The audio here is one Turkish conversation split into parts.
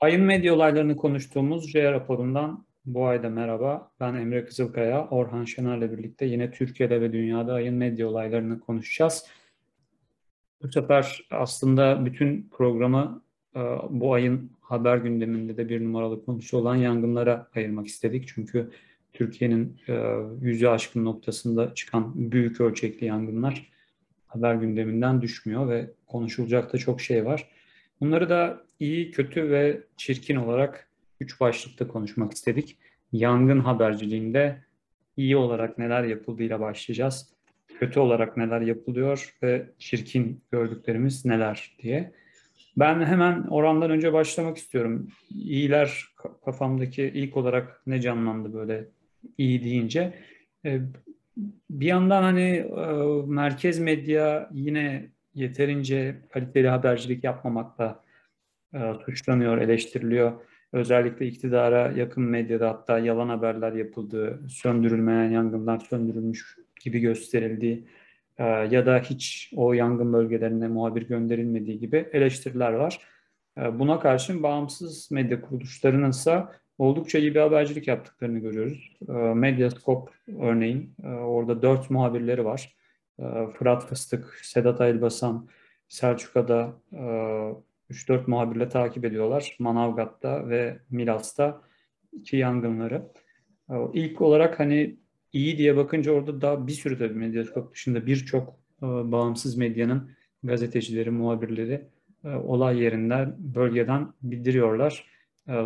Ayın medya olaylarını konuştuğumuz J raporundan bu ayda merhaba. Ben Emre Kızılkaya, Orhan Şener'le birlikte yine Türkiye'de ve dünyada ayın medya olaylarını konuşacağız. Bu sefer aslında bütün programı e, bu ayın haber gündeminde de bir numaralı konusu olan yangınlara ayırmak istedik. Çünkü Türkiye'nin e, yüzü aşkın noktasında çıkan büyük ölçekli yangınlar haber gündeminden düşmüyor ve konuşulacak da çok şey var. Bunları da iyi, kötü ve çirkin olarak üç başlıkta konuşmak istedik. Yangın haberciliğinde iyi olarak neler yapıldığıyla başlayacağız. Kötü olarak neler yapılıyor ve çirkin gördüklerimiz neler diye. Ben hemen orandan önce başlamak istiyorum. İyiler kafamdaki ilk olarak ne canlandı böyle iyi deyince. Ee, bir yandan hani e, merkez medya yine yeterince kaliteli habercilik yapmamakla e, suçlanıyor, eleştiriliyor. Özellikle iktidara yakın medyada hatta yalan haberler yapıldığı, söndürülmeyen yangınlar söndürülmüş gibi gösterildiği e, ya da hiç o yangın bölgelerine muhabir gönderilmediği gibi eleştiriler var. E, buna karşın bağımsız medya kuruluşlarının ise oldukça iyi bir habercilik yaptıklarını görüyoruz. E, Medyascope örneğin e, orada dört muhabirleri var. E, Fırat Fıstık, Sedat Aylbasan, Selçuk Ada, e, 3-4 muhabirle takip ediyorlar. Manavgat'ta ve Milas'ta iki yangınları. E, ilk olarak hani iyi diye bakınca orada daha bir sürü tabii Medyascope dışında birçok e, bağımsız medyanın gazetecileri, muhabirleri e, olay yerinden, bölgeden bildiriyorlar.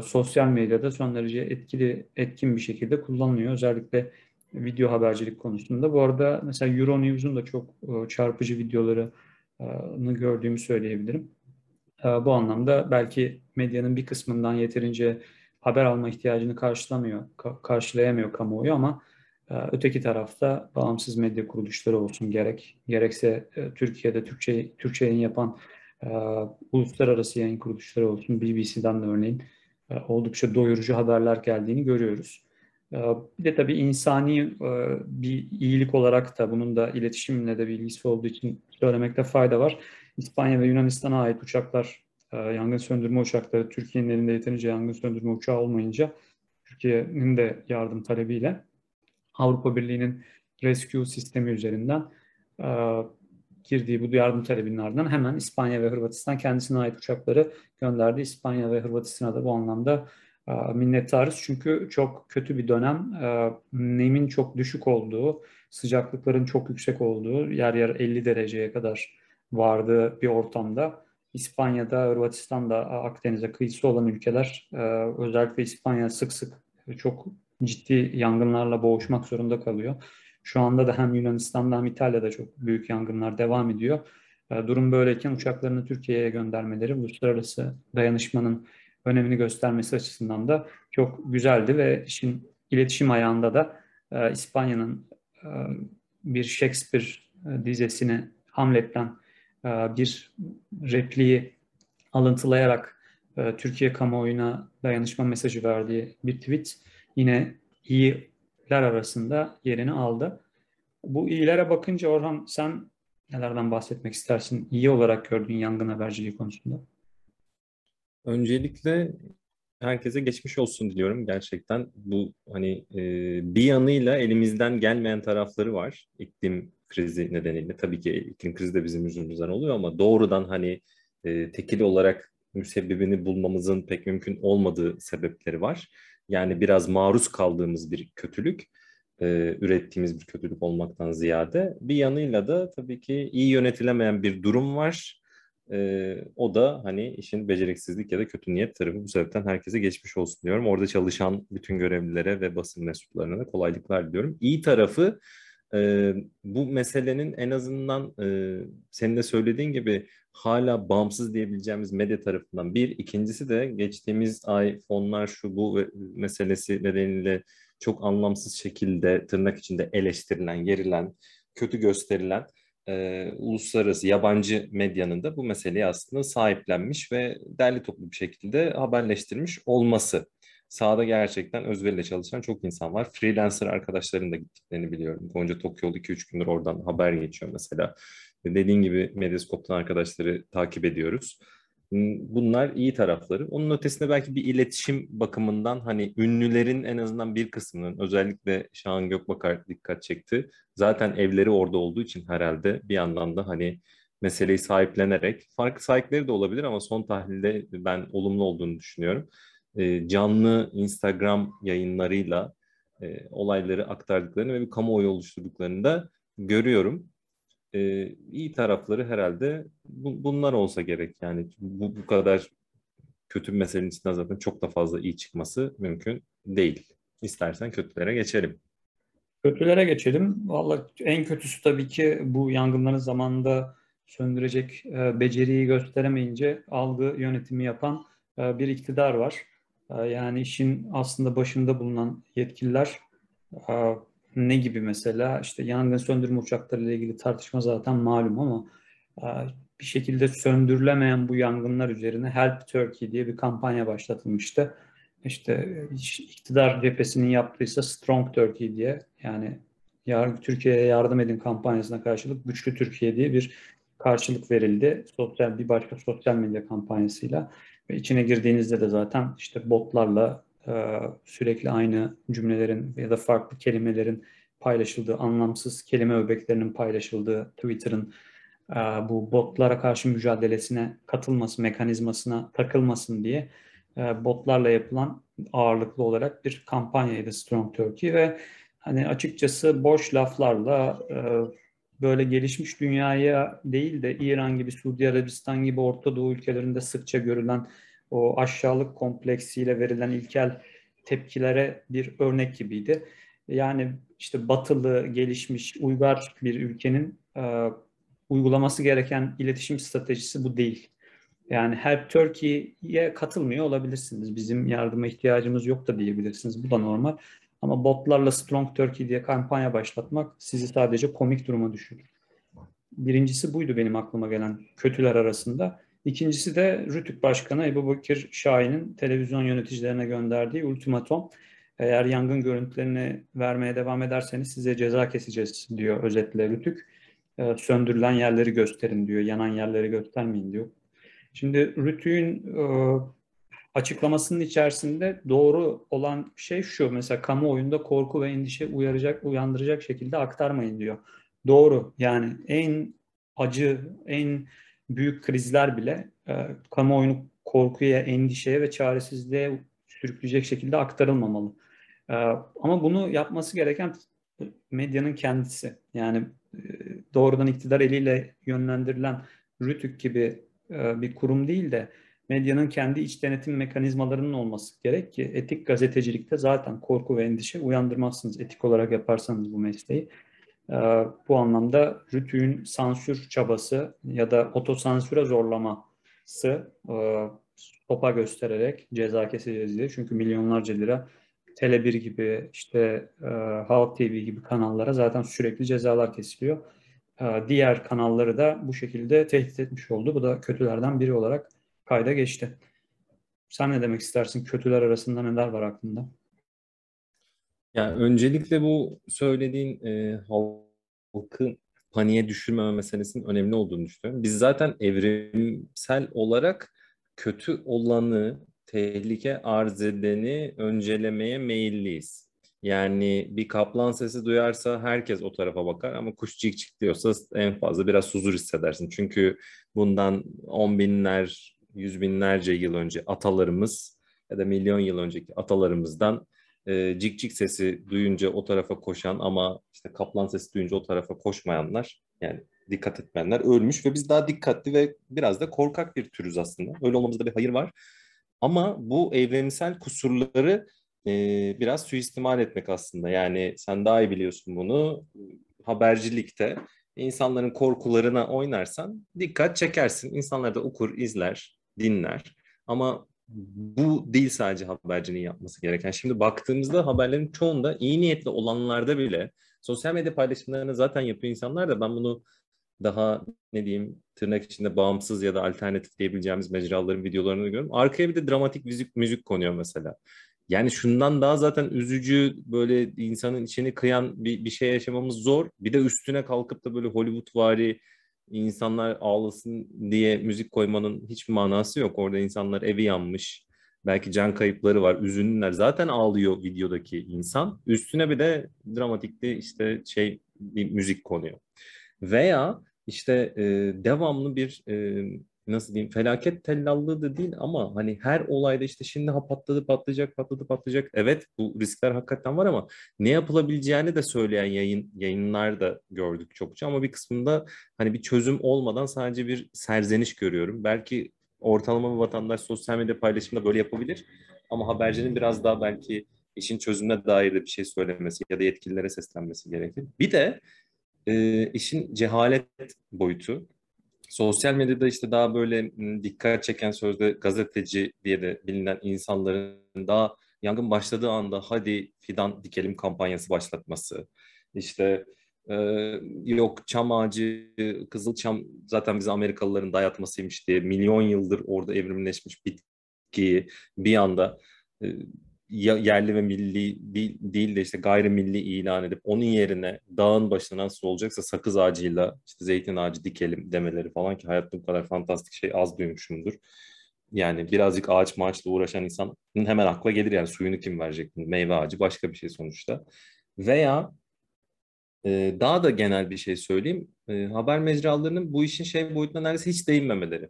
Sosyal medyada son derece etkili, etkin bir şekilde kullanılıyor. Özellikle video habercilik konusunda. Bu arada mesela Euronews'un da çok e, çarpıcı videolarını gördüğümü söyleyebilirim. E, bu anlamda belki medyanın bir kısmından yeterince haber alma ihtiyacını karşılamıyor, karşılayamıyor kamuoyu ama e, öteki tarafta bağımsız medya kuruluşları olsun gerek, gerekse Türkiye'de Türkçe, Türkçe yayın yapan uluslararası yayın kuruluşları olsun, BBC'den de örneğin oldukça doyurucu haberler geldiğini görüyoruz. Bir de tabii insani bir iyilik olarak da bunun da iletişimle de bir ilgisi olduğu için söylemekte fayda var. İspanya ve Yunanistan'a ait uçaklar, yangın söndürme uçakları, Türkiye'nin elinde yeterince yangın söndürme uçağı olmayınca Türkiye'nin de yardım talebiyle Avrupa Birliği'nin rescue sistemi üzerinden girdiği bu yardım talebinin ardından hemen İspanya ve Hırvatistan kendisine ait uçakları gönderdi. İspanya ve Hırvatistan'a da bu anlamda minnettarız. Çünkü çok kötü bir dönem. Nemin çok düşük olduğu, sıcaklıkların çok yüksek olduğu, yer yer 50 dereceye kadar vardığı bir ortamda İspanya'da, Hırvatistan'da Akdeniz'e kıyısı olan ülkeler özellikle İspanya sık sık çok ciddi yangınlarla boğuşmak zorunda kalıyor. Şu anda da hem Yunanistan'da hem İtalya'da çok büyük yangınlar devam ediyor. Durum böyleyken uçaklarını Türkiye'ye göndermeleri uluslararası dayanışmanın önemini göstermesi açısından da çok güzeldi ve işin iletişim ayağında da e, İspanya'nın e, bir Shakespeare e, dizesini Hamlet'ten e, bir repliği alıntılayarak e, Türkiye kamuoyuna dayanışma mesajı verdiği bir tweet yine iyiler arasında yerini aldı. Bu iyilere bakınca Orhan sen nelerden bahsetmek istersin? İyi olarak gördüğün yangın haberciliği konusunda. Öncelikle herkese geçmiş olsun diliyorum gerçekten. Bu hani e, bir yanıyla elimizden gelmeyen tarafları var. İklim krizi nedeniyle. Tabii ki iklim krizi de bizim yüzümüzden oluyor ama doğrudan hani e, tekil olarak müsebbibini bulmamızın pek mümkün olmadığı sebepleri var. Yani biraz maruz kaldığımız bir kötülük, e, ürettiğimiz bir kötülük olmaktan ziyade. Bir yanıyla da tabii ki iyi yönetilemeyen bir durum var e, o da hani işin beceriksizlik ya da kötü niyet tarafı. Bu sebepten herkese geçmiş olsun diyorum. Orada çalışan bütün görevlilere ve basın mensuplarına da kolaylıklar diliyorum. İyi tarafı e, bu meselenin en azından e, senin de söylediğin gibi hala bağımsız diyebileceğimiz medya tarafından bir. ikincisi de geçtiğimiz ay fonlar şu bu meselesi nedeniyle çok anlamsız şekilde tırnak içinde eleştirilen, yerilen, kötü gösterilen e, uluslararası yabancı medyanın da bu meseleyi aslında sahiplenmiş ve derli toplu bir şekilde haberleştirmiş olması. Sahada gerçekten özveriyle çalışan çok insan var. Freelancer arkadaşların da gittiklerini biliyorum. Gonca Tokyo 2-3 gündür oradan haber geçiyor mesela. Dediğin gibi Medyascope'tan arkadaşları takip ediyoruz. Bunlar iyi tarafları. Onun ötesinde belki bir iletişim bakımından hani ünlülerin en azından bir kısmının özellikle Şahan Gökbakar dikkat çekti. Zaten evleri orada olduğu için herhalde bir yandan da hani meseleyi sahiplenerek farklı sahipleri de olabilir ama son tahlilde ben olumlu olduğunu düşünüyorum. E, canlı Instagram yayınlarıyla e, olayları aktardıklarını ve bir kamuoyu oluşturduklarını da görüyorum e, iyi tarafları herhalde bu, bunlar olsa gerek. Yani bu, bu kadar kötü bir meselenin içinden zaten çok da fazla iyi çıkması mümkün değil. İstersen kötülere geçelim. Kötülere geçelim. Valla en kötüsü tabii ki bu yangınların zamanında söndürecek e, beceriyi gösteremeyince algı yönetimi yapan e, bir iktidar var. E, yani işin aslında başında bulunan yetkililer ne gibi mesela işte yangın söndürme uçakları ile ilgili tartışma zaten malum ama e, bir şekilde söndürülemeyen bu yangınlar üzerine Help Turkey diye bir kampanya başlatılmıştı. İşte iktidar cephesinin yaptıysa Strong Turkey diye yani Türkiye'ye yardım edin kampanyasına karşılık Güçlü Türkiye diye bir karşılık verildi. Sosyal bir başka sosyal medya kampanyasıyla ve içine girdiğinizde de zaten işte botlarla e, sürekli aynı cümlelerin ya da farklı kelimelerin paylaşıldığı, anlamsız kelime öbeklerinin paylaşıldığı Twitter'ın e, bu botlara karşı mücadelesine katılması, mekanizmasına takılmasın diye e, botlarla yapılan ağırlıklı olarak bir kampanyaydı Strong Turkey ve hani açıkçası boş laflarla böyle gelişmiş dünyaya değil de İran gibi, Suudi Arabistan gibi Orta Doğu ülkelerinde sıkça görülen o aşağılık kompleksiyle verilen ilkel tepkilere bir örnek gibiydi. Yani işte batılı, gelişmiş, uygar bir ülkenin e, uygulaması gereken iletişim stratejisi bu değil. Yani her Türkiye'ye katılmıyor olabilirsiniz. Bizim yardıma ihtiyacımız yok da diyebilirsiniz. Bu da normal. Ama botlarla Strong Turkey diye kampanya başlatmak sizi sadece komik duruma düşürür. Birincisi buydu benim aklıma gelen kötüler arasında. İkincisi de Rütük Başkanı Ebu Bakır Şahin'in televizyon yöneticilerine gönderdiği ultimatom. Eğer yangın görüntülerini vermeye devam ederseniz size ceza keseceğiz diyor özetle Rütük. E, söndürülen yerleri gösterin diyor, yanan yerleri göstermeyin diyor. Şimdi Rütük'ün e, açıklamasının içerisinde doğru olan şey şu. Mesela kamuoyunda korku ve endişe uyaracak, uyandıracak şekilde aktarmayın diyor. Doğru. Yani en acı, en büyük krizler bile e, kamuoyunu korkuya, endişeye ve çaresizliğe sürükleyecek şekilde aktarılmamalı. E, ama bunu yapması gereken medyanın kendisi. Yani e, doğrudan iktidar eliyle yönlendirilen Rütük gibi e, bir kurum değil de medyanın kendi iç denetim mekanizmalarının olması gerek ki etik gazetecilikte zaten korku ve endişe uyandırmazsınız etik olarak yaparsanız bu mesleği. Ee, bu anlamda Rütü'nün sansür çabası ya da otosansüre zorlaması e, topa göstererek ceza keseceğiz diye. Çünkü milyonlarca lira Tele1 gibi işte e, Halk TV gibi kanallara zaten sürekli cezalar kesiliyor. E, diğer kanalları da bu şekilde tehdit etmiş oldu. Bu da kötülerden biri olarak kayda geçti. Sen ne demek istersin? Kötüler arasında neler var aklında? Ya öncelikle bu söylediğin e, halkı paniğe düşürmeme meselesinin önemli olduğunu düşünüyorum. Biz zaten evrimsel olarak kötü olanı, tehlike arz edeni öncelemeye meyilliyiz. Yani bir kaplan sesi duyarsa herkes o tarafa bakar ama kuş cik cik diyorsa en fazla biraz huzur hissedersin. Çünkü bundan on binler, yüz binlerce yıl önce atalarımız ya da milyon yıl önceki atalarımızdan e, cik cik sesi duyunca o tarafa koşan ama işte kaplan sesi duyunca o tarafa koşmayanlar yani dikkat etmeyenler ölmüş ve biz daha dikkatli ve biraz da korkak bir türüz aslında. Öyle olmamızda bir hayır var. Ama bu evrensel kusurları e, biraz suistimal etmek aslında. Yani sen daha iyi biliyorsun bunu habercilikte insanların korkularına oynarsan dikkat çekersin. İnsanlar da okur, izler, dinler. Ama bu değil sadece habercinin yapması gereken. Şimdi baktığımızda haberlerin çoğunda iyi niyetli olanlarda bile sosyal medya paylaşımlarını zaten yapıyor insanlar da ben bunu daha ne diyeyim tırnak içinde bağımsız ya da alternatif diyebileceğimiz mecraların videolarını görüyorum. Arkaya bir de dramatik müzik, müzik konuyor mesela. Yani şundan daha zaten üzücü böyle insanın içini kıyan bir, bir şey yaşamamız zor. Bir de üstüne kalkıp da böyle Hollywood vari insanlar ağlasın diye müzik koymanın hiçbir manası yok. Orada insanlar evi yanmış, belki can kayıpları var, üzünlüler. Zaten ağlıyor videodaki insan. Üstüne bir de dramatikli işte şey bir müzik konuyor. Veya işte e, devamlı bir e, nasıl diyeyim felaket tellallığı da değil ama hani her olayda işte şimdi ha patladı patlayacak patladı patlayacak. Evet bu riskler hakikaten var ama ne yapılabileceğini de söyleyen yayın yayınlar da gördük çokça ama bir kısmında hani bir çözüm olmadan sadece bir serzeniş görüyorum. Belki ortalama bir vatandaş sosyal medya paylaşımında böyle yapabilir ama habercinin biraz daha belki işin çözümüne dair de bir şey söylemesi ya da yetkililere seslenmesi gerekir. Bir de e, işin cehalet boyutu. Sosyal medyada işte daha böyle dikkat çeken sözde gazeteci diye de bilinen insanların daha yangın başladığı anda hadi fidan dikelim kampanyası başlatması. İşte e, yok çam ağacı, kızıl çam zaten bize Amerikalıların dayatmasıymış diye milyon yıldır orada evrimleşmiş bitkiyi bir anda e, yerli ve milli değil de işte gayrimilli ilan edip onun yerine dağın başına nasıl olacaksa sakız ağacıyla işte zeytin ağacı dikelim demeleri falan ki hayatta bu kadar fantastik şey az duymuşumdur. Yani birazcık ağaç maaçla uğraşan insanın hemen akla gelir yani suyunu kim verecek? Meyve ağacı başka bir şey sonuçta. Veya e, daha da genel bir şey söyleyeyim. E, haber mecralarının bu işin şey boyutuna neredeyse hiç değinmemeleri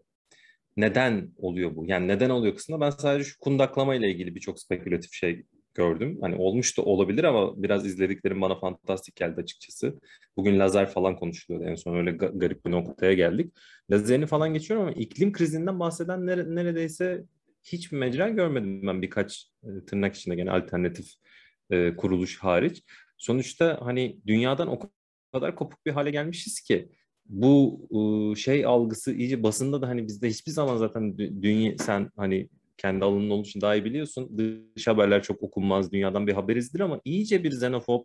neden oluyor bu? Yani neden oluyor kısmında ben sadece şu kundaklama ile ilgili birçok spekülatif şey gördüm. Hani olmuş da olabilir ama biraz izlediklerim bana fantastik geldi açıkçası. Bugün lazer falan konuşuluyordu en son öyle garip bir noktaya geldik. Lazerini falan geçiyorum ama iklim krizinden bahseden nere, neredeyse hiçbir mecra görmedim ben birkaç e, tırnak içinde gene alternatif e, kuruluş hariç. Sonuçta hani dünyadan o kadar kopuk bir hale gelmişiz ki bu şey algısı iyice basında da hani bizde hiçbir zaman zaten dünya sen hani kendi alanın olduğu için daha iyi biliyorsun. Dış haberler çok okunmaz dünyadan bir haberizdir ama iyice bir xenofob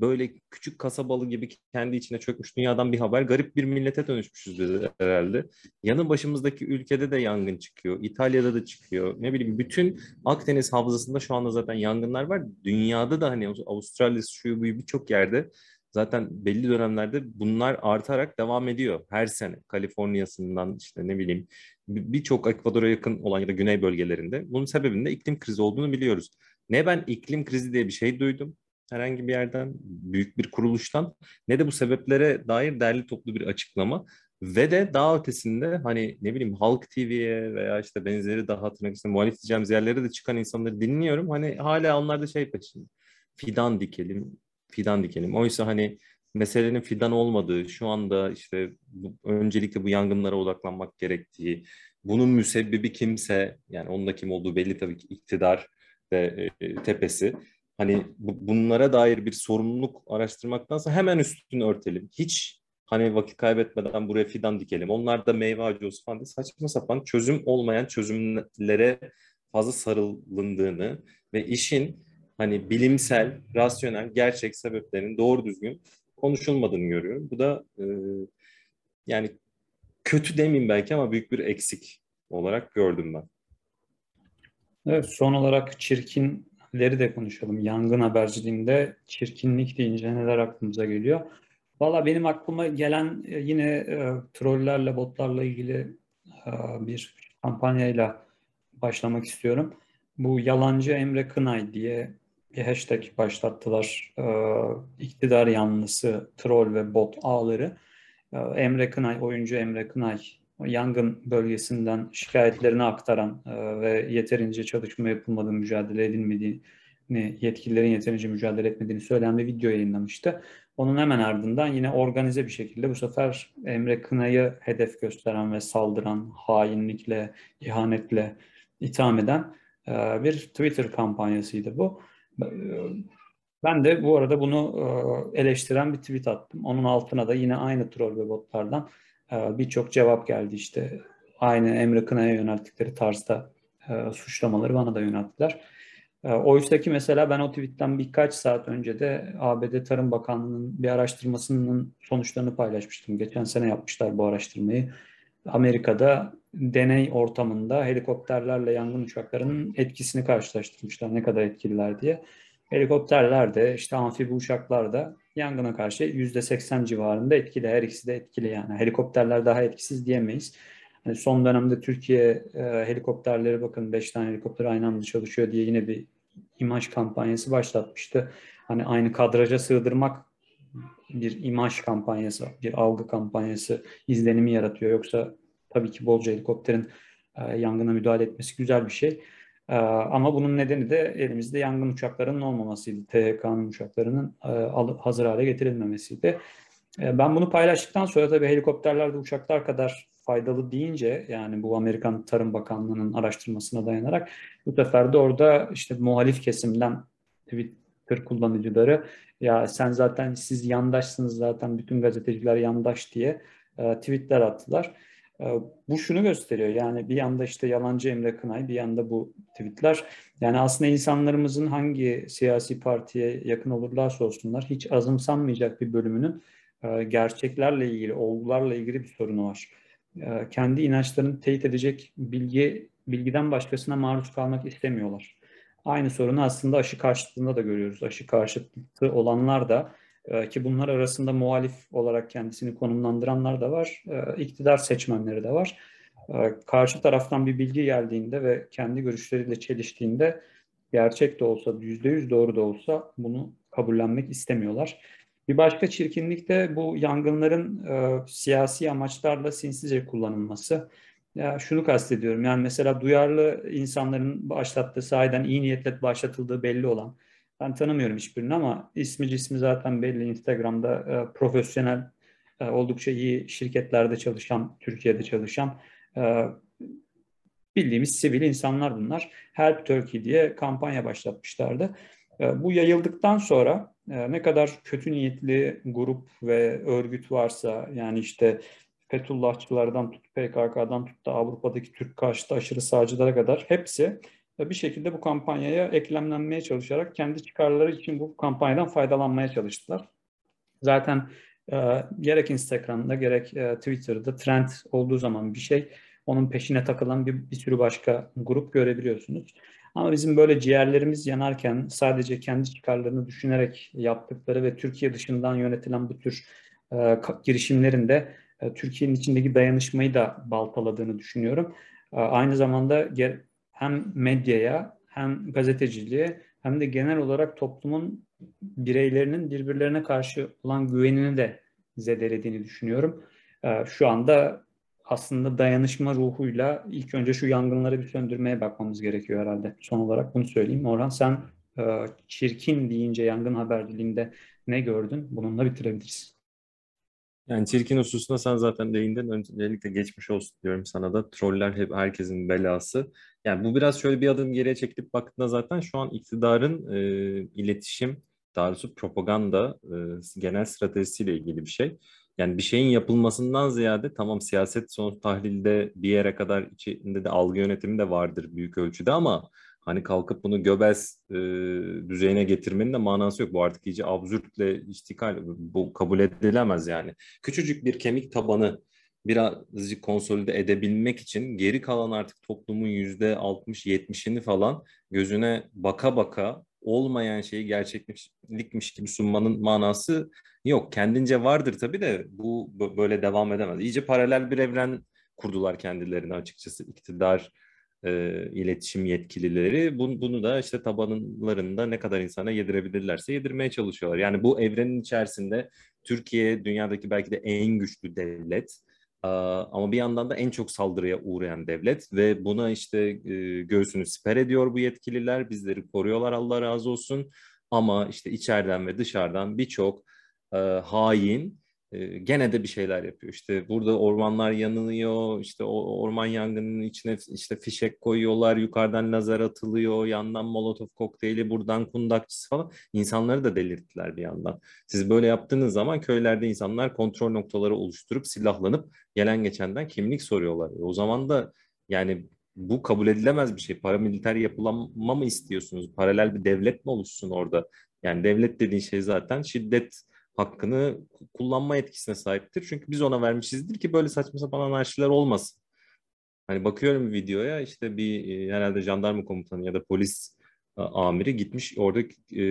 böyle küçük kasabalı gibi kendi içine çökmüş dünyadan bir haber. Garip bir millete dönüşmüşüz biz herhalde. Yanı başımızdaki ülkede de yangın çıkıyor. İtalya'da da çıkıyor. Ne bileyim bütün Akdeniz havzasında şu anda zaten yangınlar var. Dünyada da hani Avustralya, şu birçok yerde zaten belli dönemlerde bunlar artarak devam ediyor her sene. Kaliforniya'sından işte ne bileyim birçok Ekvador'a yakın olan ya da güney bölgelerinde. Bunun sebebinde iklim krizi olduğunu biliyoruz. Ne ben iklim krizi diye bir şey duydum herhangi bir yerden, büyük bir kuruluştan ne de bu sebeplere dair derli toplu bir açıklama. Ve de daha ötesinde hani ne bileyim Halk TV'ye veya işte benzeri daha tırnak içinde muhalif diyeceğimiz yerlere de çıkan insanları dinliyorum. Hani hala onlar da şey peşinde. Fidan dikelim, fidan dikelim. Oysa hani meselenin fidan olmadığı, şu anda işte bu, öncelikle bu yangınlara odaklanmak gerektiği, bunun müsebbibi kimse, yani onun da kim olduğu belli tabii ki iktidar ve e, tepesi. Hani bu, bunlara dair bir sorumluluk araştırmaktansa hemen üstünü örtelim. Hiç hani vakit kaybetmeden buraya fidan dikelim. Onlar da meyve ağacı olsun falan diye saçma sapan çözüm olmayan çözümlere fazla sarılındığını ve işin hani bilimsel, rasyonel, gerçek sebeplerinin doğru düzgün konuşulmadığını görüyorum. Bu da e, yani kötü demeyeyim belki ama büyük bir eksik olarak gördüm ben. Evet, son olarak çirkinleri de konuşalım. Yangın haberciliğinde çirkinlik deyince neler aklımıza geliyor? Valla benim aklıma gelen e, yine e, trollerle, botlarla ilgili e, bir kampanyayla başlamak istiyorum. Bu yalancı Emre Kınay diye bir hashtag başlattılar. E, iktidar yanlısı troll ve bot ağları. E, Emre Kınay, oyuncu Emre Kınay yangın bölgesinden şikayetlerini aktaran e, ve yeterince çalışma yapılmadığı, mücadele edilmediğini, yetkililerin yeterince mücadele etmediğini söyleyen bir video yayınlamıştı. Onun hemen ardından yine organize bir şekilde bu sefer Emre Kınay'ı hedef gösteren ve saldıran, hainlikle, ihanetle itham eden e, bir Twitter kampanyasıydı bu. Ben de bu arada bunu e, eleştiren bir tweet attım. Onun altına da yine aynı troll ve botlardan e, birçok cevap geldi işte. Aynı Emre Kına'ya yönelttikleri tarzda e, suçlamaları bana da yönelttiler. Oysa ki mesela ben o tweetten birkaç saat önce de ABD Tarım Bakanlığı'nın bir araştırmasının sonuçlarını paylaşmıştım. Geçen sene yapmışlar bu araştırmayı. Amerika'da deney ortamında helikopterlerle yangın uçaklarının etkisini karşılaştırmışlar. Ne kadar etkililer diye. Helikopterler de işte amfibi uçaklar da yangına karşı %80 civarında etkili. Her ikisi de etkili yani. Helikopterler daha etkisiz diyemeyiz. Hani son dönemde Türkiye e, helikopterleri bakın 5 tane helikopter aynı anda çalışıyor diye yine bir imaj kampanyası başlatmıştı. Hani aynı kadraja sığdırmak bir imaj kampanyası, bir algı kampanyası izlenimi yaratıyor. Yoksa tabii ki bolca helikopterin e, yangına müdahale etmesi güzel bir şey. E, ama bunun nedeni de elimizde yangın uçaklarının olmamasıydı. THK'nın uçaklarının e, hazır hale getirilmemesiydi. E, ben bunu paylaştıktan sonra tabii helikopterler de uçaklar kadar faydalı deyince yani bu Amerikan Tarım Bakanlığı'nın araştırmasına dayanarak bu sefer de orada işte muhalif kesimden Twitter kullanıcıları ya sen zaten siz yandaşsınız zaten bütün gazeteciler yandaş diye e, tweetler attılar. E, bu şunu gösteriyor yani bir yanda işte yalancı Emre Kınay bir yanda bu tweetler. Yani aslında insanlarımızın hangi siyasi partiye yakın olurlarsa olsunlar hiç azımsanmayacak bir bölümünün e, gerçeklerle ilgili, olgularla ilgili bir sorunu var. E, kendi inançlarını teyit edecek bilgi bilgiden başkasına maruz kalmak istemiyorlar. Aynı sorunu aslında aşı karşıtlığında da görüyoruz. Aşı karşıtlığı olanlar da ki bunlar arasında muhalif olarak kendisini konumlandıranlar da var, e, iktidar seçmenleri de var. Karşı taraftan bir bilgi geldiğinde ve kendi görüşleriyle çeliştiğinde gerçek de olsa, yüzde yüz doğru da olsa bunu kabullenmek istemiyorlar. Bir başka çirkinlik de bu yangınların e, siyasi amaçlarla sinsizce kullanılması. Ya şunu kastediyorum yani mesela duyarlı insanların başlattığı sahiden iyi niyetle başlatıldığı belli olan ben tanımıyorum hiçbirini ama ismi cismi zaten belli Instagram'da e, profesyonel e, oldukça iyi şirketlerde çalışan Türkiye'de çalışan e, bildiğimiz sivil insanlar bunlar. Help Turkey diye kampanya başlatmışlardı. E, bu yayıldıktan sonra e, ne kadar kötü niyetli grup ve örgüt varsa yani işte Fethullahçılardan tut PKK'dan tut da Avrupa'daki Türk karşıtı aşırı sağcılara kadar hepsi bir şekilde bu kampanyaya eklemlenmeye çalışarak kendi çıkarları için bu kampanyadan faydalanmaya çalıştılar. Zaten e, gerek Instagram'da gerek e, Twitter'da trend olduğu zaman bir şey onun peşine takılan bir, bir sürü başka grup görebiliyorsunuz. Ama bizim böyle ciğerlerimiz yanarken sadece kendi çıkarlarını düşünerek yaptıkları ve Türkiye dışından yönetilen bu tür e, girişimlerin de e, Türkiye'nin içindeki dayanışmayı da baltaladığını düşünüyorum. E, aynı zamanda hem medyaya hem gazeteciliğe hem de genel olarak toplumun bireylerinin birbirlerine karşı olan güvenini de zedelediğini düşünüyorum. E, şu anda aslında dayanışma ruhuyla ilk önce şu yangınları bir söndürmeye bakmamız gerekiyor herhalde. Son olarak bunu söyleyeyim. Orhan sen e, çirkin deyince yangın haberciliğinde ne gördün? Bununla bitirebiliriz. Yani çirkin hususuna sen zaten değindin. Öncelikle geçmiş olsun diyorum sana da. Troller hep herkesin belası. Yani bu biraz şöyle bir adım geriye çekilip baktığında zaten şu an iktidarın e, iletişim, daha doğrusu propaganda e, genel stratejisiyle ilgili bir şey. Yani bir şeyin yapılmasından ziyade tamam siyaset sonuç tahlilde bir yere kadar içinde de algı yönetimi de vardır büyük ölçüde ama hani kalkıp bunu Göbez e, düzeyine getirmenin de manası yok. Bu artık iyice absürtle iştikal, bu kabul edilemez yani. Küçücük bir kemik tabanı birazcık konsolide edebilmek için geri kalan artık toplumun yüzde 60-70'ini falan gözüne baka baka olmayan şeyi gerçeklikmiş gibi sunmanın manası yok. Kendince vardır tabii de bu böyle devam edemez. İyice paralel bir evren kurdular kendilerine açıkçası iktidar e, iletişim yetkilileri. Bunu, bunu da işte tabanlarında ne kadar insana yedirebilirlerse yedirmeye çalışıyorlar. Yani bu evrenin içerisinde Türkiye dünyadaki belki de en güçlü devlet ama bir yandan da en çok saldırıya uğrayan devlet ve buna işte e, göğsünü siper ediyor bu yetkililer. Bizleri koruyorlar Allah razı olsun. Ama işte içeriden ve dışarıdan birçok e, hain gene de bir şeyler yapıyor. İşte burada ormanlar yanılıyor, işte orman yangınının içine işte fişek koyuyorlar, yukarıdan lazer atılıyor, yandan molotof kokteyli, buradan kundakçısı falan. İnsanları da delirttiler bir yandan. Siz böyle yaptığınız zaman köylerde insanlar kontrol noktaları oluşturup silahlanıp gelen geçenden kimlik soruyorlar. E, o zaman da yani bu kabul edilemez bir şey. Paramiliter yapılanma mı istiyorsunuz? Paralel bir devlet mi oluşsun orada? Yani devlet dediğin şey zaten şiddet hakkını kullanma etkisine sahiptir. Çünkü biz ona vermişizdir ki böyle saçma sapan anarşiler olmasın. Hani bakıyorum videoya işte bir e, herhalde jandarma komutanı ya da polis amiri gitmiş orada e,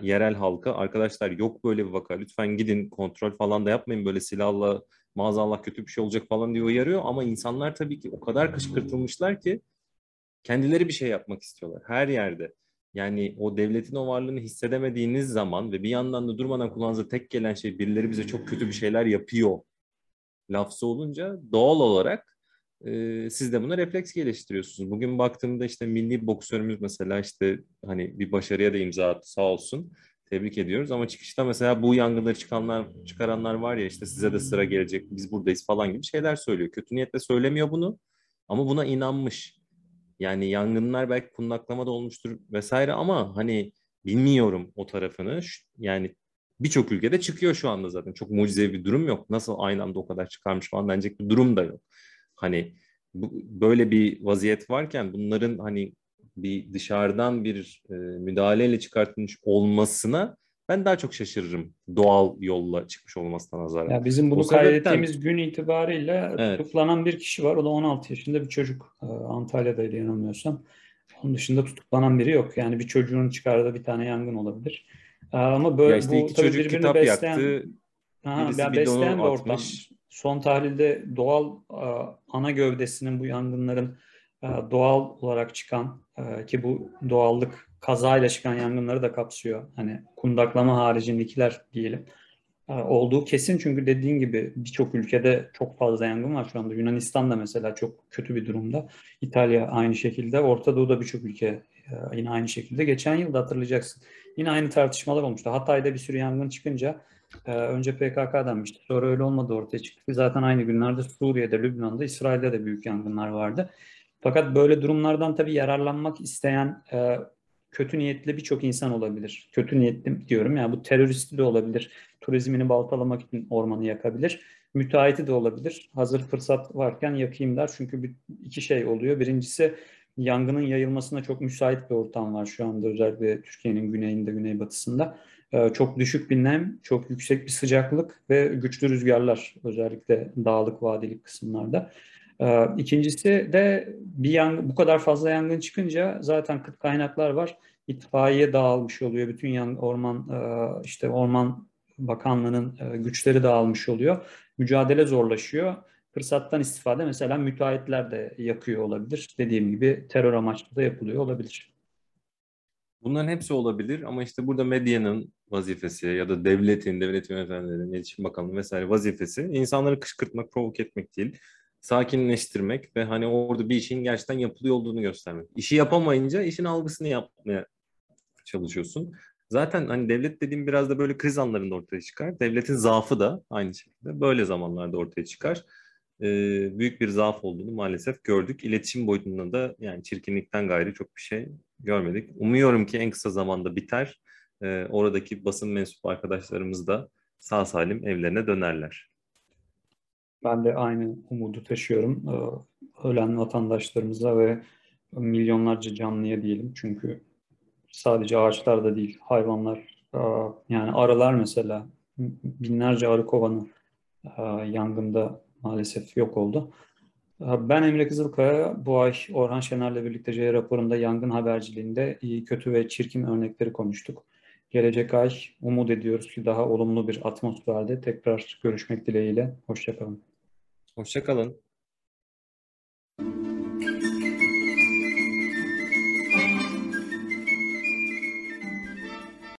yerel halka arkadaşlar yok böyle bir vaka lütfen gidin kontrol falan da yapmayın böyle silahla maazallah kötü bir şey olacak falan diye uyarıyor ama insanlar tabii ki o kadar kışkırtılmışlar ki kendileri bir şey yapmak istiyorlar her yerde. Yani o devletin o varlığını hissedemediğiniz zaman ve bir yandan da durmadan kulağınıza tek gelen şey birileri bize çok kötü bir şeyler yapıyor lafzı olunca doğal olarak e, siz de buna refleks geliştiriyorsunuz. Bugün baktığımda işte milli boksörümüz mesela işte hani bir başarıya da imza attı sağ olsun. Tebrik ediyoruz ama çıkışta mesela bu yangınları çıkanlar, çıkaranlar var ya işte size de sıra gelecek biz buradayız falan gibi şeyler söylüyor. Kötü niyetle söylemiyor bunu ama buna inanmış. Yani yangınlar belki kundaklama da olmuştur vesaire ama hani bilmiyorum o tarafını. Yani birçok ülkede çıkıyor şu anda zaten. Çok mucizevi bir durum yok. Nasıl aynı anda o kadar çıkarmış falan denecek bir durum da yok. Hani bu, böyle bir vaziyet varken bunların hani bir dışarıdan bir e, müdahaleyle çıkartılmış olmasına ben daha çok şaşırırım doğal yolla çıkmış olmasına nazaran. Ya bizim bunu kaydettiğimiz gün itibariyle evet. tutuklanan bir kişi var. O da 16 yaşında bir çocuk. E, Antalya'daydı yanılmıyorsam. Onun dışında tutuklanan biri yok. Yani bir çocuğun çıkardığı bir tane yangın olabilir. E, ama böyle ya işte bu iki çocuk kitap besleyen, yaktı. Ha, birisi bir besleyen bir ortam. Son tahlilde doğal ana gövdesinin bu yangınların doğal olarak çıkan ki bu doğallık kazayla çıkan yangınları da kapsıyor. Hani kundaklama haricindekiler diyelim. Olduğu kesin çünkü dediğin gibi birçok ülkede çok fazla yangın var şu anda. Yunanistan da mesela çok kötü bir durumda. İtalya aynı şekilde. Orta Doğu'da birçok ülke yine aynı şekilde. Geçen yıl da hatırlayacaksın. Yine aynı tartışmalar olmuştu. Hatay'da bir sürü yangın çıkınca önce PKK denmişti. Sonra öyle olmadı ortaya çıktı. Zaten aynı günlerde Suriye'de, Lübnan'da, İsrail'de de büyük yangınlar vardı. Fakat böyle durumlardan tabii yararlanmak isteyen e, kötü niyetli birçok insan olabilir. Kötü niyetli diyorum ya yani bu teröristi de olabilir. Turizmini baltalamak için ormanı yakabilir. Müteahhiti de olabilir. Hazır fırsat varken yakayım der. Çünkü iki şey oluyor. Birincisi yangının yayılmasına çok müsait bir ortam var şu anda özellikle Türkiye'nin güneyinde, güneybatısında. Ee, çok düşük bir nem, çok yüksek bir sıcaklık ve güçlü rüzgarlar özellikle dağlık vadilik kısımlarda. Ee, ikincisi de bir yangın, bu kadar fazla yangın çıkınca zaten kıt kaynaklar var. İtfaiye dağılmış oluyor. Bütün yan, orman e, işte orman bakanlığının e, güçleri dağılmış oluyor. Mücadele zorlaşıyor. Fırsattan istifade mesela müteahhitler de yakıyor olabilir. Dediğim gibi terör amaçlı da yapılıyor olabilir. Bunların hepsi olabilir ama işte burada medyanın vazifesi ya da devletin, devlet yönetmenlerinin, iletişim bakanlığı vesaire vazifesi insanları kışkırtmak, provoke etmek değil sakinleştirmek ve hani orada bir işin gerçekten yapılıyor olduğunu göstermek. İşi yapamayınca işin algısını yapmaya çalışıyorsun. Zaten hani devlet dediğim biraz da böyle kriz anlarında ortaya çıkar. Devletin zaafı da aynı şekilde böyle zamanlarda ortaya çıkar. Ee, büyük bir zaaf olduğunu maalesef gördük. İletişim boyutunda da yani çirkinlikten gayrı çok bir şey görmedik. Umuyorum ki en kısa zamanda biter. Ee, oradaki basın mensup arkadaşlarımız da sağ salim evlerine dönerler. Ben de aynı umudu taşıyorum. Ee, ölen vatandaşlarımıza ve milyonlarca canlıya diyelim. Çünkü sadece ağaçlar da değil, hayvanlar, e, yani arılar mesela binlerce arı kovanı e, yangında maalesef yok oldu. E, ben Emre Kızılkaya, bu ay Orhan Şener'le birlikte C raporunda yangın haberciliğinde iyi, kötü ve çirkin örnekleri konuştuk. Gelecek ay umut ediyoruz ki daha olumlu bir atmosferde tekrar görüşmek dileğiyle. Hoşçakalın. Hoşçakalın.